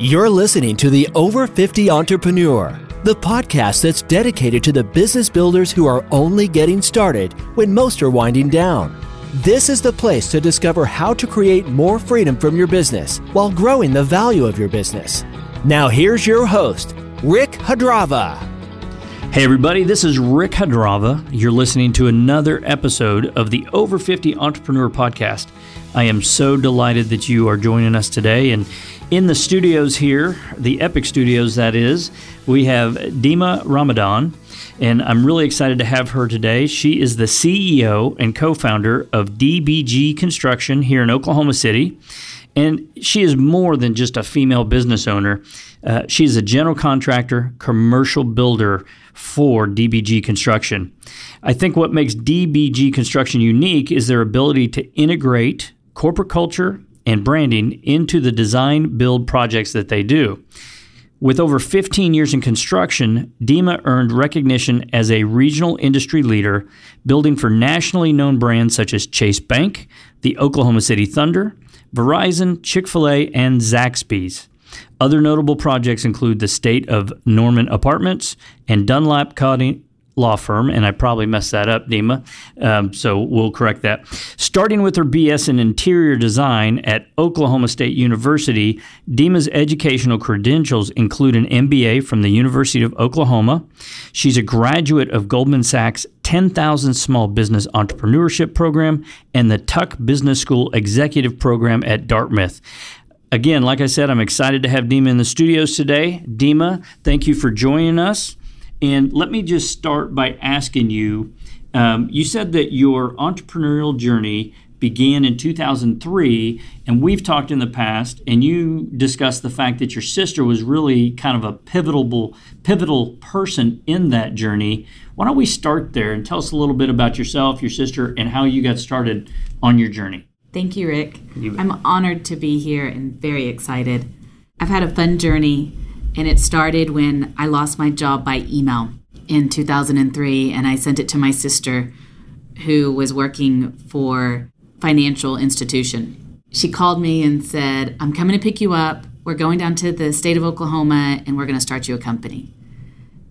You're listening to the Over 50 Entrepreneur, the podcast that's dedicated to the business builders who are only getting started when most are winding down. This is the place to discover how to create more freedom from your business while growing the value of your business. Now, here's your host, Rick Hadrava. Hey, everybody, this is Rick Hadrava. You're listening to another episode of the Over 50 Entrepreneur Podcast. I am so delighted that you are joining us today. And in the studios here, the Epic Studios, that is, we have Deemah Ramadan. And I'm really excited to have her today. She is the CEO and co founder of DBG Construction here in Oklahoma City. And she is more than just a female business owner. Uh, she's a general contractor, commercial builder for DBG Construction. I think what makes DBG Construction unique is their ability to integrate corporate culture and branding into the design build projects that they do. With over 15 years in construction, Deemah earned recognition as a regional industry leader, building for nationally known brands such as Chase Bank, the Oklahoma City Thunder, Verizon, Chick fil A, and Zaxby's. Other notable projects include the State of Norman Apartments and Dunlap Codding law firm, and I probably messed that up, Deemah. Um, so we'll correct that. Starting with her BS in interior design at Oklahoma State University, Deemah's educational credentials include an MBA from the University of Oklahoma. She's a graduate of Goldman Sachs 10,000 Small Business Entrepreneurship Program and the Tuck Business School Executive Program at Dartmouth. Again, like I said, I'm excited to have Deemah in the studios today. Deemah, thank you for joining us. And let me just start by asking you um, you said that your entrepreneurial journey began in 2003, and we've talked in the past, and you discussed the fact that your sister was really kind of a pivotal, pivotal person in that journey. Why don't we start there and tell us a little bit about yourself, your sister, and how you got started on your journey? Thank you, Rick. You I'm honored to be here and very excited. I've had a fun journey and it started when I lost my job by email in 2003, and I sent it to my sister, who was working for financial institution. She called me and said, "I'm coming to pick you up. We're going down to the state of Oklahoma, and we're going to start you a company."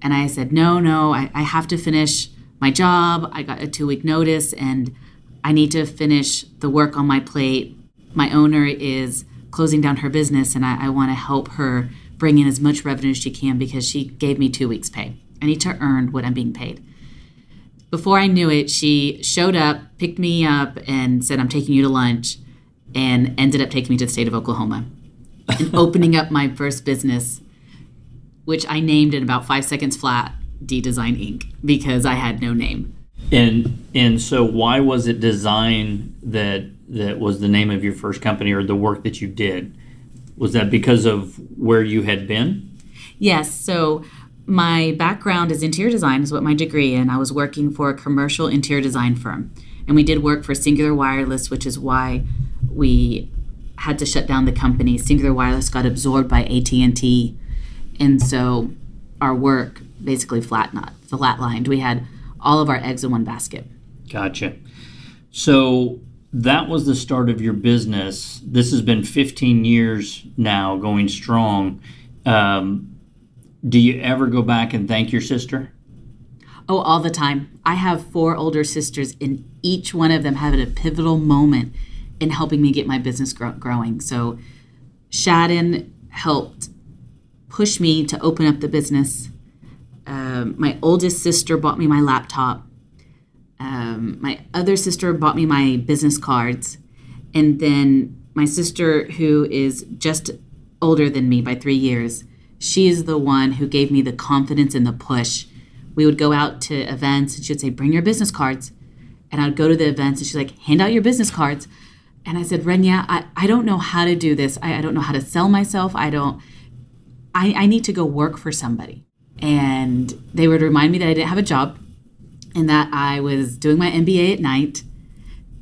And I said, "No, no, I, I have to finish my job. I got a two-week notice, and I need to finish the work on my plate. My owner is." closing down her business and I, I want to help her bring in as much revenue as she can because she gave me two weeks' pay. I need to earn what I'm being paid. Before I knew it, she showed up, picked me up, and said, I'm taking you to lunch, and ended up taking me to the state of Oklahoma and opening up my first business, which I named in about five seconds flat D Design Inc. because I had no name. And and so why was it design that that was the name of your first company or the work that you did? Was that because of where you had been? Yes. So my background is interior design, is what my degree in. I was working for a commercial interior design firm, and we did work for Cingular Wireless, which is why we had to shut down the company. Cingular Wireless got absorbed by AT and T, and so our work basically flat not flatlined. We had all of our eggs in one basket. Gotcha. So that was the start of your business. This has been 15 years now, going strong. Um, do you ever go back and thank your sister? Oh, all the time. I have four older sisters, and each one of them had a pivotal moment in helping me get my business grow- growing. So, Shadden helped push me to open up the business. Um, my oldest sister bought me my laptop um, my other sister bought me my business cards. And then my sister, who is just older than me by three years, she is the one who gave me the confidence and the push. We would go out to events and she'd say, Bring your business cards. And I'd go to the events and she's like, Hand out your business cards. And I said, Renya, I, I don't know how to do this. I, I don't know how to sell myself. I don't, I, I need to go work for somebody. And they would remind me that I didn't have a job and that I was doing my MBA at night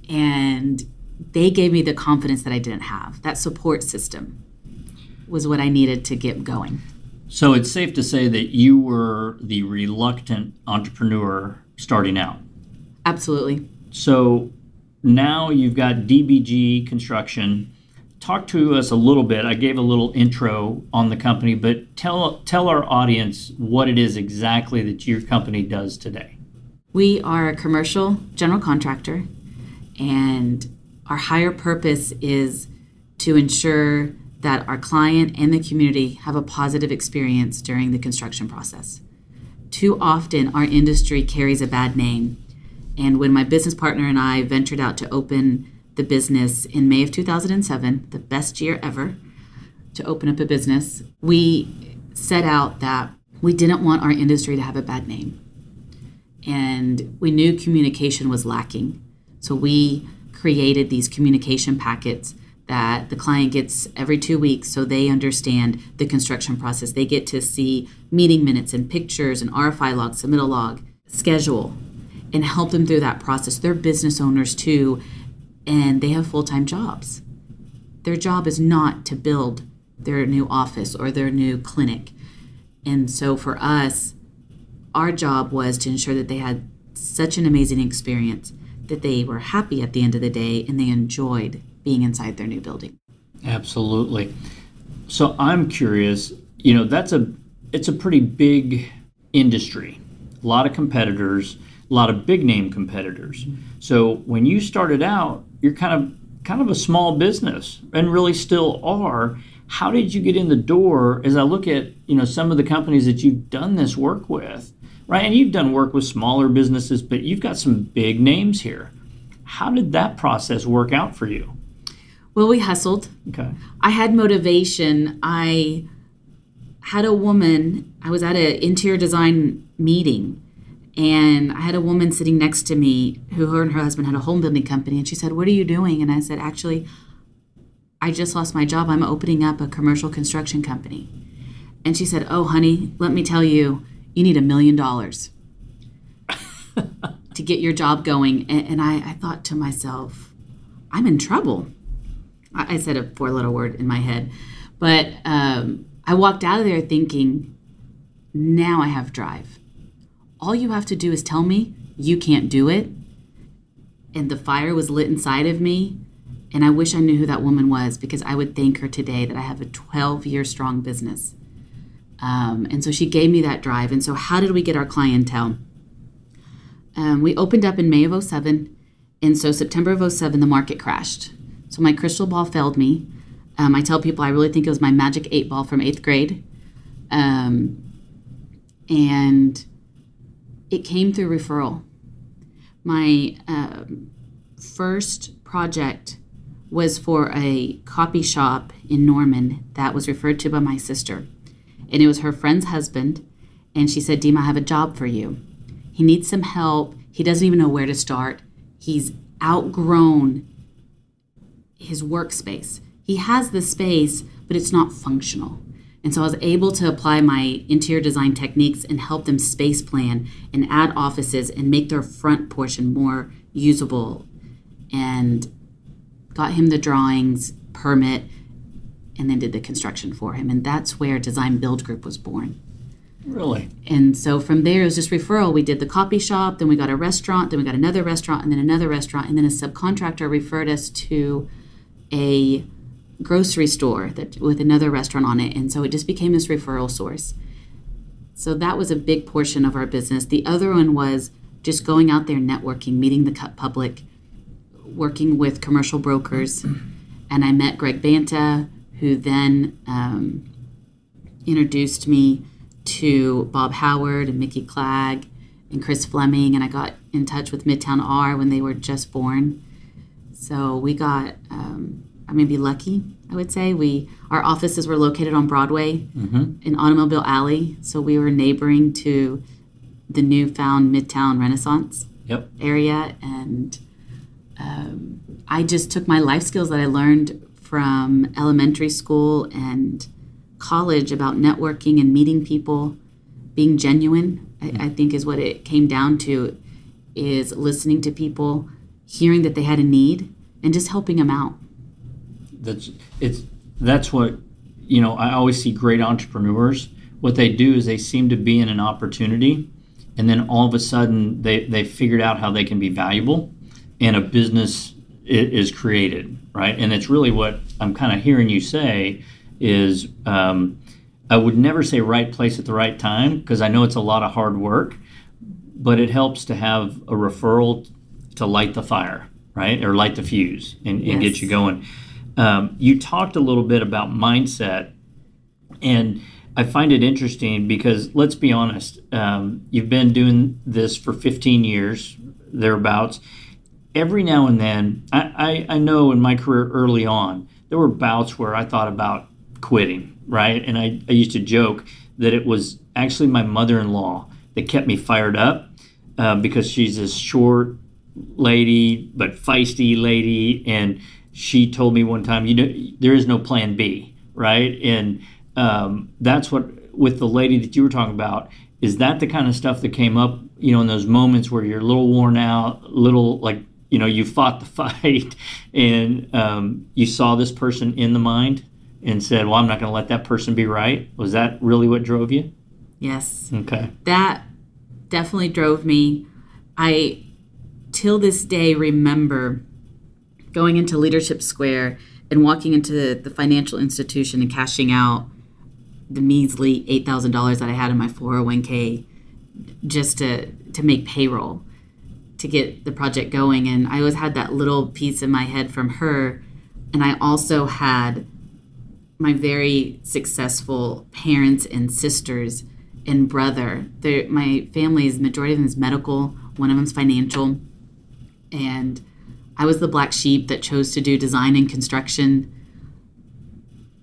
and they gave me the confidence that I didn't have. That support system was what I needed to get going. So it's safe to say that you were the reluctant entrepreneur starting out. Absolutely. So now you've got DBG construction. talk to us a little bit. I gave a little intro on the company, but tell tell our audience what it is exactly that your company does today. We are a commercial general contractor, and our higher purpose is to ensure that our client and the community have a positive experience during the construction process. Too often, our industry carries a bad name. And when my business partner and I ventured out to open the business in May of 2007, the best year ever to open up a business, we set out that we didn't want our industry to have a bad name. And we knew communication was lacking. So we created these communication packets that the client gets every two weeks so they understand the construction process. They get to see meeting minutes and pictures and RFI log, submittal log, schedule, and help them through that process. They're business owners too, and they have full time jobs. Their job is not to build their new office or their new clinic. And so for us, our job was to ensure that they had such an amazing experience that they were happy at the end of the day and they enjoyed being inside their new building. Absolutely. So I'm curious, you know, that's a it's a pretty big industry. A lot of competitors, a lot of big name competitors. So when you started out, you're kind of kind of a small business and really still are. How did you get in the door as I look at, you know, some of the companies that you've done this work with? Right? And you've done work with smaller businesses, but you've got some big names here. How did that process work out for you? Well, we hustled. Okay. I had motivation. I had a woman, I was at an interior design meeting, and I had a woman sitting next to me who her and her husband had a home building company. And she said, What are you doing? And I said, Actually, I just lost my job. I'm opening up a commercial construction company. And she said, Oh, honey, let me tell you, you need a million dollars to get your job going. And, and I, I thought to myself, I'm in trouble. I said a four little word in my head. But um, I walked out of there thinking, now I have drive. All you have to do is tell me you can't do it. And the fire was lit inside of me. And I wish I knew who that woman was because I would thank her today that I have a 12 year strong business. Um, and so she gave me that drive. And so, how did we get our clientele? Um, we opened up in May of 07. And so, September of 07, the market crashed. So my crystal ball failed me. Um, I tell people I really think it was my magic eight ball from eighth grade. Um, and it came through referral. My um, first project was for a copy shop in Norman that was referred to by my sister. And it was her friend's husband. And she said, Deemah, I have a job for you. He needs some help. He doesn't even know where to start. He's outgrown his workspace. He has the space, but it's not functional. And so I was able to apply my interior design techniques and help them space plan and add offices and make their front portion more usable and got him the drawings, permit, and then did the construction for him. And that's where Design Build Group was born. Really? And so from there, it was just referral. We did the copy shop, then we got a restaurant, then we got another restaurant, and then another restaurant. And then a subcontractor referred us to a grocery store that with another restaurant on it and so it just became this referral source so that was a big portion of our business the other one was just going out there networking meeting the cut public working with commercial brokers and i met greg banta who then um, introduced me to bob howard and mickey clegg and chris fleming and i got in touch with midtown r when they were just born so we got, um, I may be lucky, I would say. We Our offices were located on Broadway mm-hmm. in Automobile Alley. So we were neighboring to the newfound Midtown Renaissance yep. area. And um, I just took my life skills that I learned from elementary school and college about networking and meeting people, being genuine, I, I mm-hmm. think is what it came down to, is listening to people – hearing that they had a need and just helping them out. That's it's that's what you know. I always see great entrepreneurs. What they do is they seem to be in an opportunity, and then all of a sudden they they figured out how they can be valuable, and a business is created, right? And it's really what I'm kind of hearing you say is um, I would never say right place at the right time because I know it's a lot of hard work, but it helps to have a referral to light the fire, right? Or light the fuse and, and Yes. get you going. Um, you talked a little bit about mindset, and I find it interesting because let's be honest, um, you've been doing this for 15 years, thereabouts. Every now and then, I, I, I know in my career early on, there were bouts where I thought about quitting, right? And I, I used to joke that it was actually my mother in law that kept me fired up uh, because she's this short lady, but feisty lady. And she told me one time, you know, there is no plan B, right? And um, that's what, with the lady that you were talking about, is that the kind of stuff that came up, you know, in those moments where you're a little worn out, little like, you know, you fought the fight and um, you saw this person in the mind and said, well, I'm not going to let that person be right? Was that really what drove you? Yes. Okay. that definitely drove me. I, till this day, remember going into Leadership Square and walking into the financial institution and cashing out the measly $8,000 that I had in my 401k just to, to make payroll to get the project going. And I always had that little piece in my head from her. And I also had my very successful parents and sisters and brother. They're, my family's majority of them is medical. One of them's financial, and I was the black sheep that chose to do design and construction.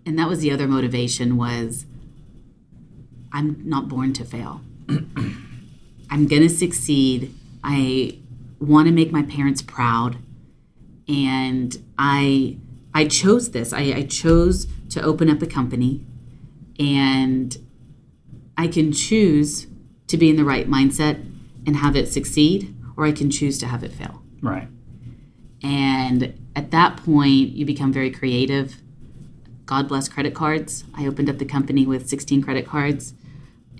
And that was the other motivation was I'm not born to fail. I'm gonna succeed. I want to make my parents proud, and I I chose this. I, I chose to open up a company, and I can choose to be in the right mindset and have it succeed, or I can choose to have it fail. Right. And at that point, you become very creative. God bless credit cards. I opened up the company with 16 credit cards.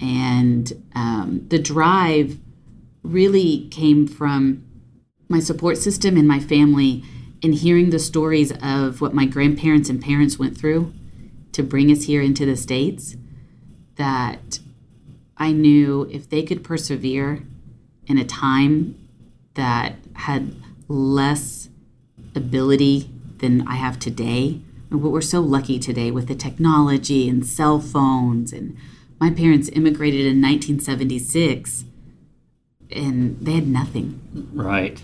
And um, the drive really came from my support system and my family and hearing the stories of what my grandparents and parents went through to bring us here into the States. That I knew if they could persevere in a time that had less ability than I have today. And We're so lucky today with the technology and cell phones. And my parents immigrated in 1976 and they had nothing. Right.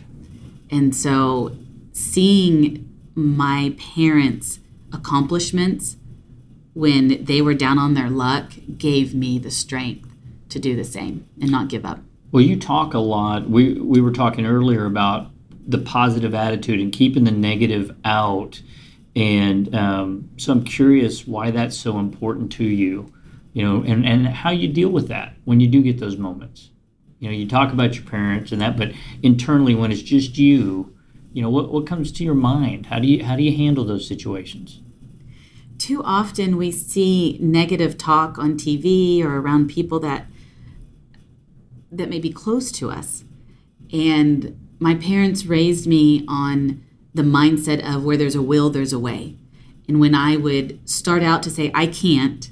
And so seeing my parents' accomplishments when they were down on their luck gave me the strength to do the same and not give up. Well, you talk a lot. We we were talking earlier about the positive attitude and keeping the negative out, and um, so I'm curious why that's so important to you, you know, and and how you deal with that when you do get those moments. You know, you talk about your parents and that, but internally when it's just you, you know, what what comes to your mind? How do you how do you handle those situations? too often we see negative talk on TV or around people that that may be close to us. And my parents raised me on the mindset of where there's a will, there's a way. And when I would start out to say I can't,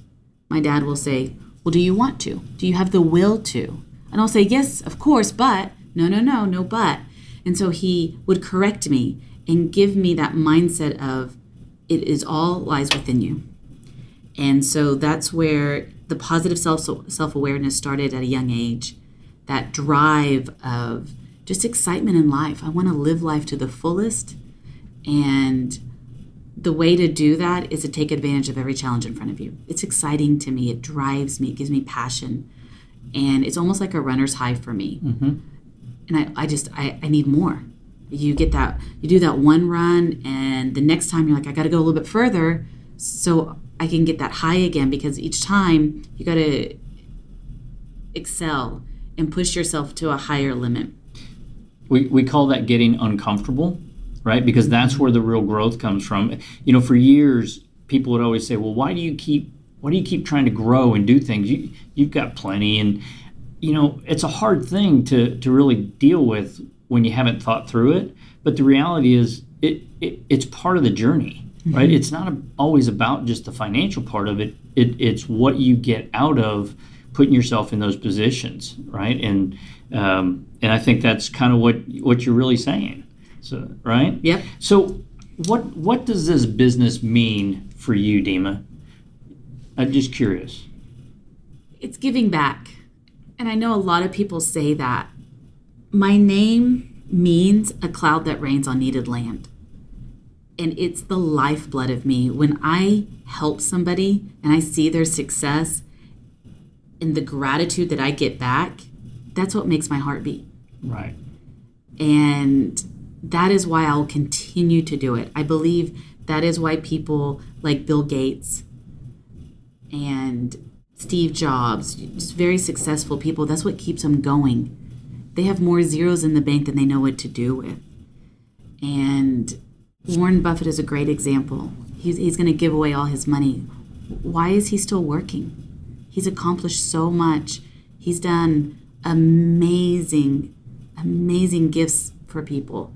my dad will say, "Well, do you want to? Do you have the will to?" And I'll say, "Yes, of course, but no, no, no, no, but." And so he would correct me and give me that mindset of it is all lies within you. And so that's where the positive self self awareness started at a young age. That drive of just excitement in life. I want to live life to the fullest. And the way to do that is to take advantage of every challenge in front of you. It's exciting to me. It drives me. It gives me passion. And it's almost like a runner's high for me. Mm-hmm. And I, I just, I, I need more. You get that, you do that one run, and the next time you're like, I got to go a little bit further so I can get that high again because each time you got to excel and push yourself to a higher limit. we, we call that getting uncomfortable right because that's where the real growth comes from you know for years people would always say well why do you keep why do you keep trying to grow and do things you, you've got plenty and you know it's a hard thing to to really deal with when you haven't thought through it but the reality is it, it it's part of the journey, right? It's not a, always about just the financial part of it. it. It's what you get out of putting yourself in those positions, right? And um, and I think that's kind of what what you're really saying. So right? Yeah. So what what does this business mean for you, Deemah? I'm just curious. It's giving back. And I know a lot of people say that. My name means a cloud that rains on needed land. And it's the lifeblood of me. When I help somebody and I see their success and the gratitude that I get back, that's what makes my heart beat. Right. And that is why I'll continue to do it. I believe that is why people like Bill Gates and Steve Jobs, just very successful people, that's what keeps them going. They have more zeros in the bank than they know what to do with. And Warren Buffett is a great example. He's, he's going to give away all his money. Why is he still working? He's accomplished so much. He's done amazing, amazing gifts for people.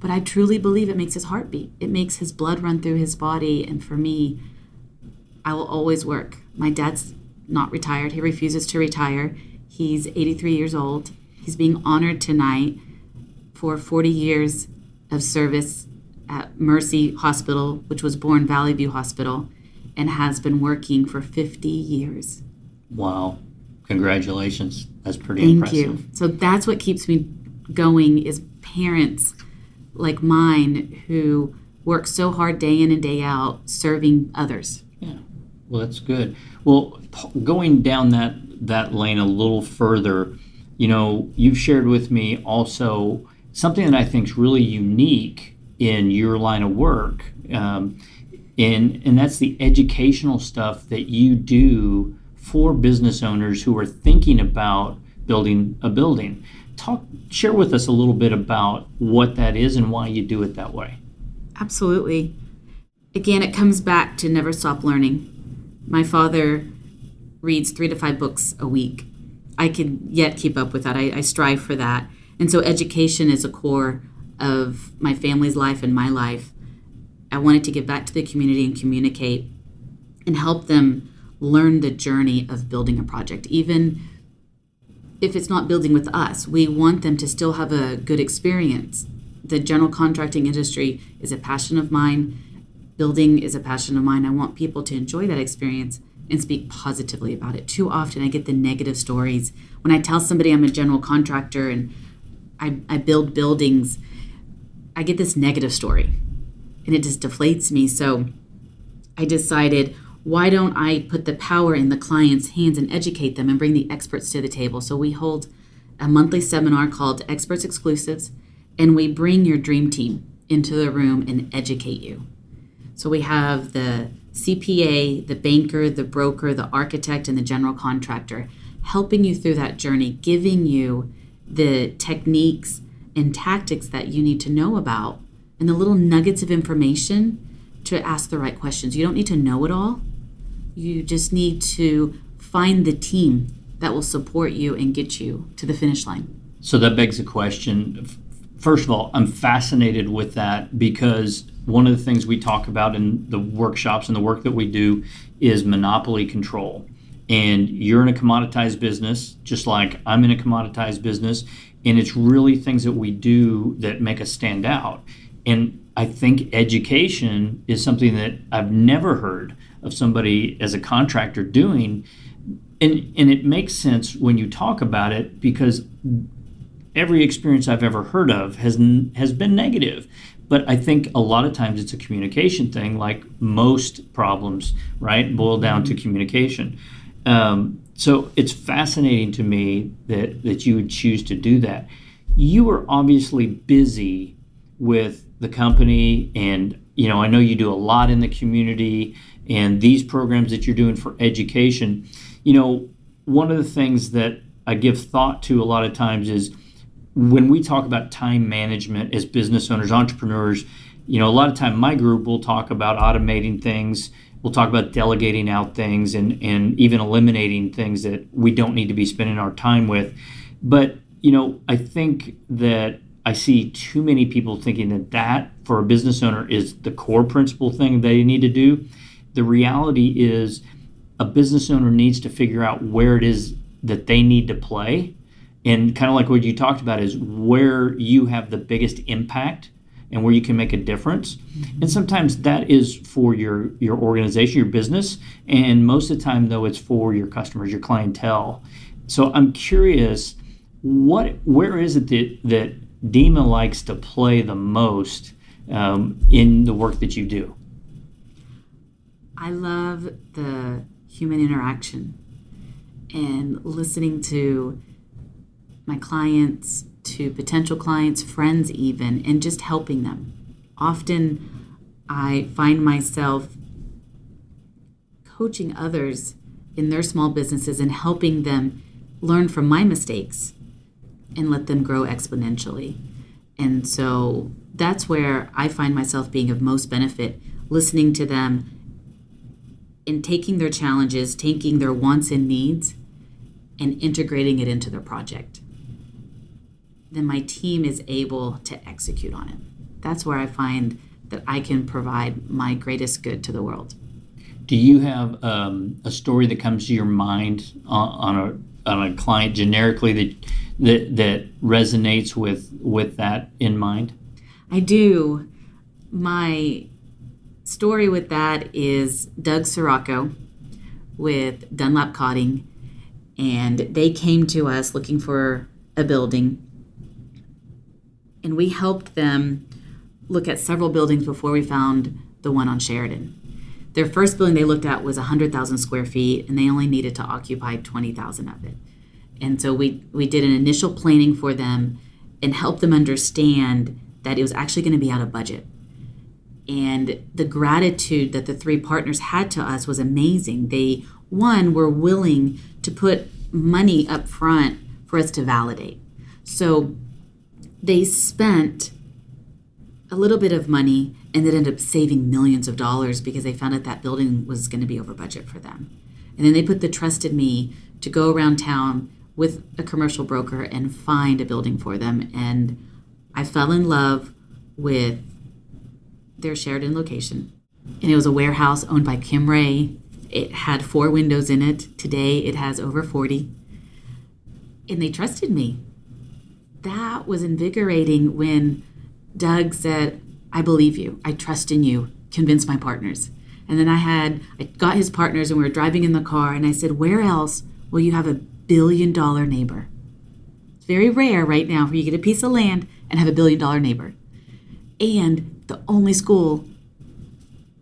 But I truly believe it makes his heart beat. It makes his blood run through his body. And for me, I will always work. My dad's not retired. He refuses to retire. He's 83 years old. He's being honored tonight for 40 years of service at Mercy Hospital, which was born Valley View Hospital, and has been working for 50 years. Wow. Congratulations. That's pretty Thank impressive. you. So that's what keeps me going is parents like mine who work so hard day in and day out serving others. Well, that's good. Well, going down that that lane a little further, you know, you've shared with me also something that I think is really unique in your line of work, um, and and that's the educational stuff that you do for business owners who are thinking about building a building. Talk, share with us a little bit about what that is and why you do it that way. Absolutely. Again, it comes back to never stop learning. My father reads three to five books a week. I can yet keep up with that. I, I strive for that. And so education is a core of my family's life and my life. I wanted to give back to the community and communicate and help them learn the journey of building a project, even if it's not building with us. We want them to still have a good experience. The general contracting industry is a passion of mine. Building is a passion of mine. I want people to enjoy that experience and speak positively about it. Too often I get the negative stories. When I tell somebody I'm a general contractor and I, I build buildings, I get this negative story and it just deflates me. So I decided, why don't I put the power in the client's hands and educate them and bring the experts to the table? So we hold a monthly seminar called Experts Exclusives, and we bring your dream team into the room and educate you. So we have the CPA, the banker, the broker, the architect, and the general contractor helping you through that journey, giving you the techniques and tactics that you need to know about and the little nuggets of information to ask the right questions. You don't need to know it all. You just need to find the team that will support you and get you to the finish line. So that begs a question. First of all, I'm fascinated with that because one of the things we talk about in the workshops and the work that we do is monopoly control. And you're in a commoditized business, just like I'm in a commoditized business. And it's really things that we do that make us stand out. And I think education is something that I've never heard of somebody as a contractor doing. And, and it makes sense when you talk about it because every experience I've ever heard of has has been negative. But I think a lot of times it's a communication thing, like most problems, right, boil down to communication. Um, so it's fascinating to me that that you would choose to do that. You are obviously busy with the company, and you know I know you do a lot in the community, and these programs that you're doing for education. You know, one of the things that I give thought to a lot of times is when we talk about time management as business owners, entrepreneurs, you know, a lot of time my group will talk about automating things. We'll talk about delegating out things and, and even eliminating things that we don't need to be spending our time with. But, you know, I think that I see too many people thinking that that for a business owner is the core principal thing they need to do. The reality is a business owner needs to figure out where it is that they need to play and kind of like what you talked about is where you have the biggest impact and where you can make a difference. Mm-hmm. and sometimes that is for your your organization your business and most of the time though it's for your customers your clientele. So i'm curious what where is it that that Deemah likes to play the most um, in the work that you do? I love the human interaction and listening to my clients to potential clients, friends, even, and just helping them. Often I find myself coaching others in their small businesses and helping them learn from my mistakes and let them grow exponentially. And so that's where I find myself being of most benefit, listening to them and taking their challenges, taking their wants and needs, and integrating it into their project then my team is able to execute on it. That's where I find that I can provide my greatest good to the world. Do you have um, a story that comes to your mind on, on, a on a client generically that that that resonates with with that in mind? I do. My story with that is Doug Sorocco with Dunlap Codding, and they came to us looking for a building and we helped them look at several buildings before we found the one on Sheridan. Their first building they looked at was 100,000 square feet, and they only needed to occupy 20,000 of it. And so we, we did an initial planning for them and helped them understand that it was actually going to be out of budget. And the gratitude that the three partners had to us was amazing. They, one, were willing to put money up front for us to validate. So they spent a little bit of money and then ended up saving millions of dollars because they found out that building was going to be over budget for them. And then they put the trust in me to go around town with a commercial broker and find a building for them. And I fell in love with their Sheridan location. And it was a warehouse owned by Kimray. It had four windows in it. Today it has over 40. And they trusted me that was invigorating when Doug said, I believe you. I trust in you. Convince my partners. And then I had, I got his partners and we were driving in the car and I said, Where else will you have a billion dollar neighbor? It's very rare right now for you get a piece of land and have a billion dollar neighbor. And the only school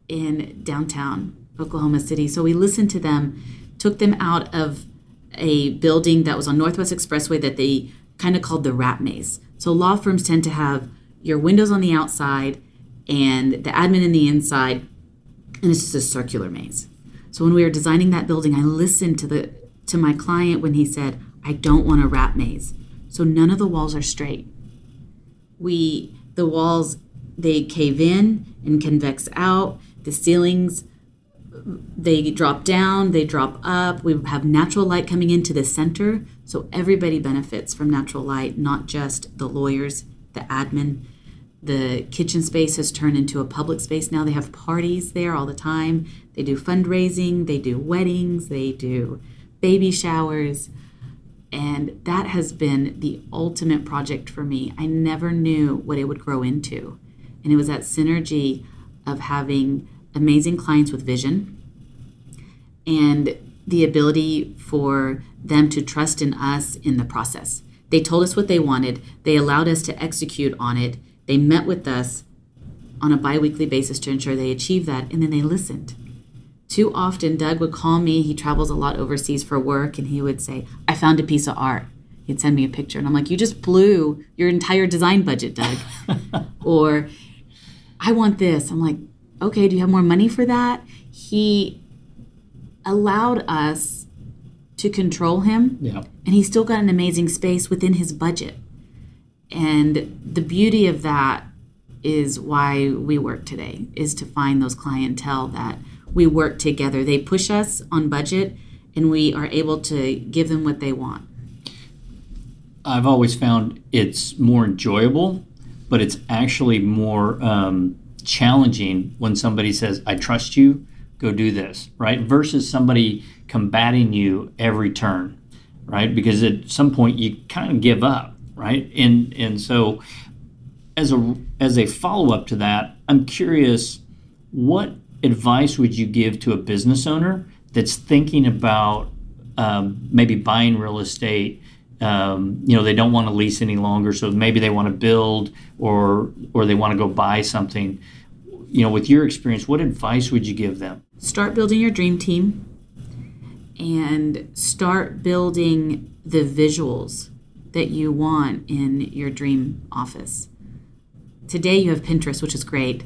in downtown Oklahoma City. So we listened to them, took them out of a building that was on Northwest Expressway that they kind of called the rat maze. So law firms tend to have your windows on the outside and the admin in the inside, and it's just a circular maze. So when we were designing that building, I listened to the to my client when he said, "I don't want a rat maze." So none of the walls are straight. We the walls they cave in and convex out. The ceilings they drop down, they drop up. We have natural light coming into the center, so everybody benefits from natural light, not just the lawyers, the admin. The kitchen space has turned into a public space now. They have parties there all the time. They do fundraising, they do weddings, they do baby showers. And that has been the ultimate project for me. I never knew what it would grow into. And it was that synergy of having amazing clients with vision and the ability for them to trust in us in the process. They told us what they wanted, they allowed us to execute on it, they met with us on a bi weekly basis to ensure they achieved that, and then they listened. Too often, Doug would call me. He travels a lot overseas for work, and he would say, I found a piece of art. He'd send me a picture, and I'm like, You just blew your entire design budget, Doug. or, I want this. I'm like, okay, do you have more money for that? He allowed us to control him. Yeah. And he still got an amazing space within his budget. And the beauty of that is why we work today is to find those clientele that we work together. They push us on budget and we are able to give them what they want. I've always found it's more enjoyable, but it's actually more um, challenging when somebody says, I trust you, go do this, right? Versus somebody combating you every turn, right? Because at some point you kind of give up, right? And and so as a as a follow up to that, I'm curious, what advice would you give to a business owner that's thinking about um, maybe buying real estate? Um, you know, they don't want to lease any longer, so maybe they want to build or or they want to go buy something. You know, with your experience, what advice would you give them? Start building your dream team and start building the visuals that you want in your dream office. Today you have Pinterest, which is great.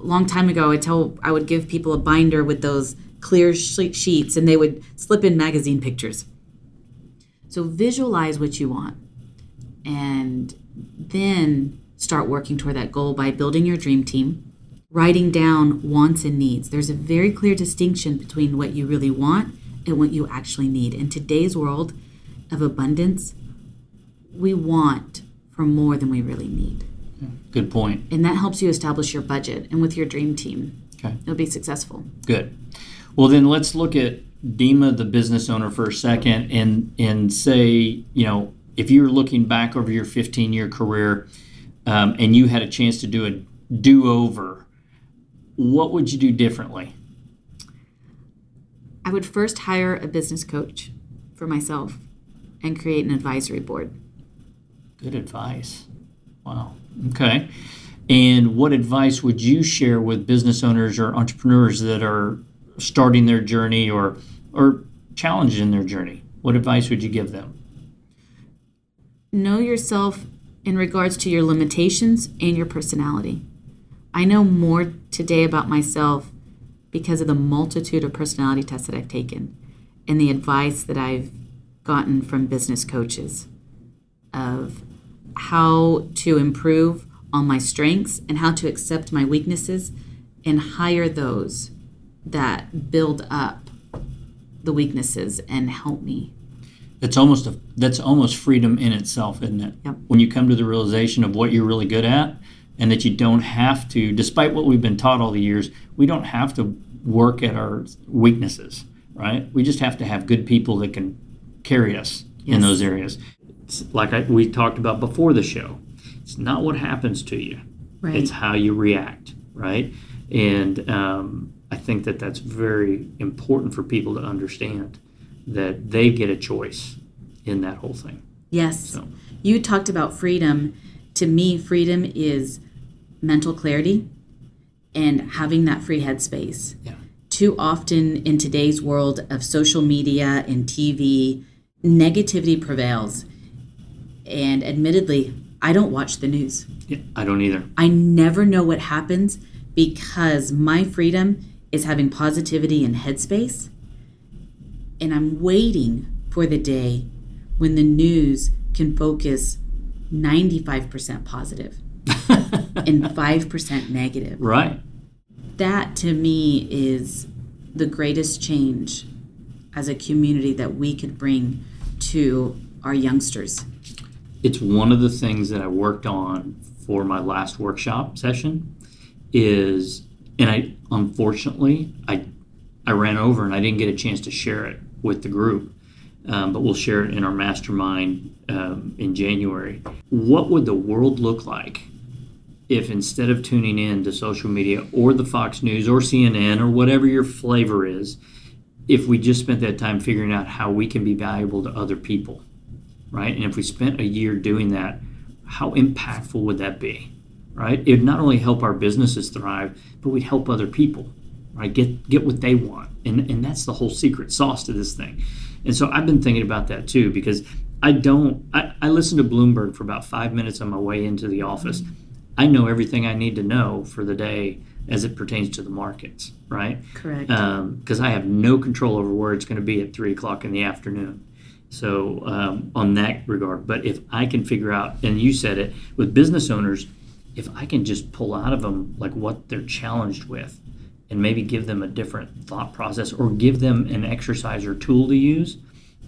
A long time ago, I tell I would give people a binder with those clear sheets, and they would slip in magazine pictures. So visualize what you want, and then start working toward that goal by building your dream team, writing down wants and needs. There's a very clear distinction between what you really want and what you actually need. In today's world of abundance, we want for more than we really need. Good point. And that helps you establish your budget. And with your dream team, okay. you'll be successful. Good. Well, then let's look at Deemah, the business owner, for a second, and and say, you know, if you're looking back over your 15 year career, um, and you had a chance to do a do over, what would you do differently? I would first hire a business coach for myself and create an advisory board. Good advice. Wow. Okay. And what advice would you share with business owners or entrepreneurs that are starting their journey or or challenged in their journey? What advice would you give them? Know yourself in regards to your limitations and your personality. I know more today about myself because of the multitude of personality tests that I've taken and the advice that I've gotten from business coaches of how to improve on my strengths and how to accept my weaknesses and hire those that build up the weaknesses and help me. That's almost a, that's almost freedom in itself, isn't it? Yep. When you come to the realization of what you're really good at and that you don't have to despite what we've been taught all the years, we don't have to work at our weaknesses, right? We just have to have good people that can carry us yes. in those areas. It's like I, we talked about before the show. It's not what happens to you. Right. It's how you react, right? And um, I think that that's very important for people to understand that they get a choice in that whole thing. Yes. So. You talked about freedom. To me, freedom is mental clarity and having that free headspace. Yeah. Too often in today's world of social media and TV, negativity prevails. And admittedly, I don't watch the news. Yeah, I don't either. I never know what happens because my freedom is having positivity and headspace. And I'm waiting for the day when the news can focus 95% positive and 5% negative. Right. That to me is the greatest change as a community that we could bring to our youngsters. It's one of the things that I worked on for my last workshop session is and I unfortunately I I ran over and I didn't get a chance to share it with the group. Um, but we'll share it in our mastermind um, in January. What would the world look like if instead of tuning in to social media or the Fox News or CNN or whatever your flavor is, if we just spent that time figuring out how we can be valuable to other people, right? And if we spent a year doing that, how impactful would that be, right? It would not only help our businesses thrive, but we'd help other people, right? Get get what they want, and and that's the whole secret sauce to this thing. And so I've been thinking about that too because I don't. I, I listen to Bloomberg for about five minutes on my way into the office. I know everything I need to know for the day as it pertains to the markets, right? Correct. Because um, I have no control over where it's going to be at three o'clock in the afternoon. So um, on that regard, but if I can figure out, and you said it with business owners, if I can just pull out of them like what they're challenged with, and maybe give them a different thought process, or give them an exercise or tool to use,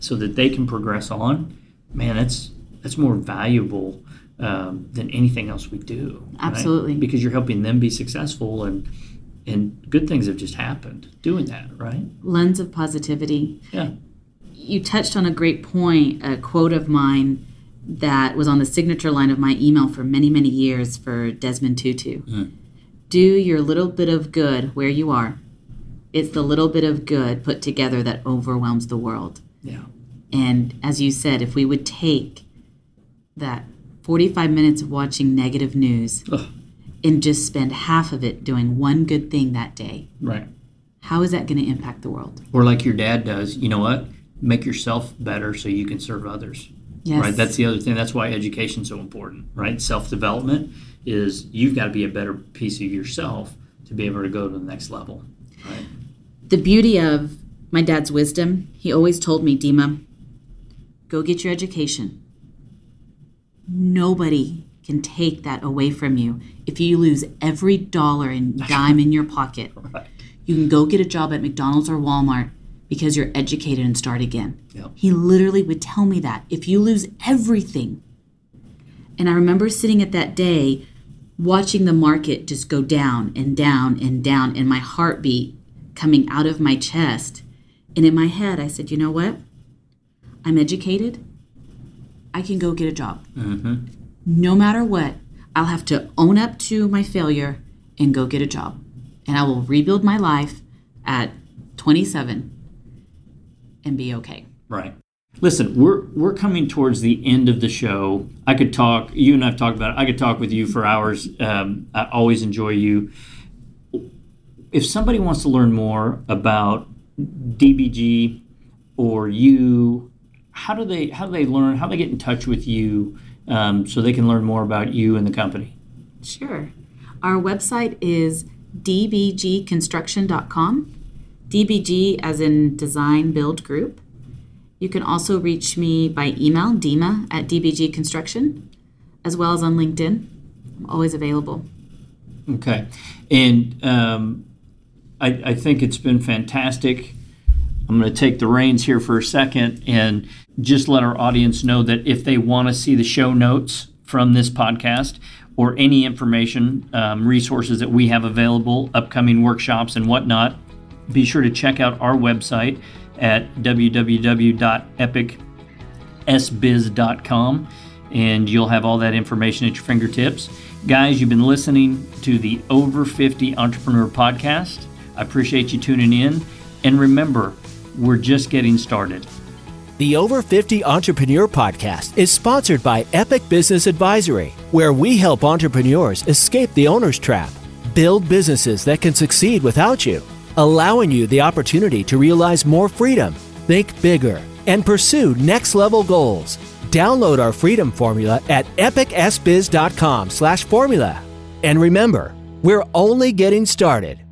so that they can progress on, man, it's that's more valuable um, than anything else we do. right? Absolutely. Because you're helping them be successful and and good things have just happened doing that, right? Lens of positivity. Yeah. You touched on a great point, a quote of mine that was on the signature line of my email for many, many years for Desmond Tutu. Mm. Do your little bit of good where you are. It's the little bit of good put together that overwhelms the world. Yeah. And as you said, if we would take that 45 minutes of watching negative news Ugh. and just spend half of it doing one good thing that day, Right. how is that going to impact the world? Or like your dad does, you know what? Make yourself better so you can serve others. Yes. Right. That's the other thing. That's why education's so important, right? Self development is you've got to be a better piece of yourself to be able to go to the next level. Right. the beauty of my dad's wisdom, he always told me, Deemah, go get your education. Nobody can take that away from you. If you lose every dollar and dime in your pocket, Right. you can go get a job at McDonald's or Walmart because you're educated and start again. Yep. He literally would tell me that. If you lose everything, and I remember sitting at that day watching the market just go down and down and down, and my heartbeat coming out of my chest. And in my head, I said, you know what? I'm educated. I can go get a job. Mm-hmm. No matter what, I'll have to own up to my failure and go get a job. And I will rebuild my life at 27 and be okay. Right. Listen, we're we're coming towards the end of the show. I could talk. You and I've talked about it. I could talk with you for hours. Um, I always enjoy you. If somebody wants to learn more about DBG or you, how do they how do they learn? How do they get in touch with you um, so they can learn more about you and the company? Sure. Our website is dbgconstruction.com. DBG as in Design Build Group. You can also reach me by email, deemah at DBG Construction, as well as on LinkedIn. I'm always available. Okay, and um, I, I think it's been fantastic. I'm going to take the reins here for a second and just let our audience know that if they want to see the show notes from this podcast or any information, um, resources that we have available, upcoming workshops and whatnot, be sure to check out our website at www.epicsbiz.com and you'll have all that information at your fingertips. Guys, you've been listening to the Over 50 Entrepreneur Podcast. I appreciate you tuning in. And remember, we're just getting started. The Over 50 Entrepreneur Podcast is sponsored by Epic Business Advisory, where we help entrepreneurs escape the owner's trap, build businesses that can succeed without you, allowing you the opportunity to realize more freedom, think bigger, and pursue next level goals. Download our freedom formula at epicsbiz.com slash formula. And remember, we're only getting started.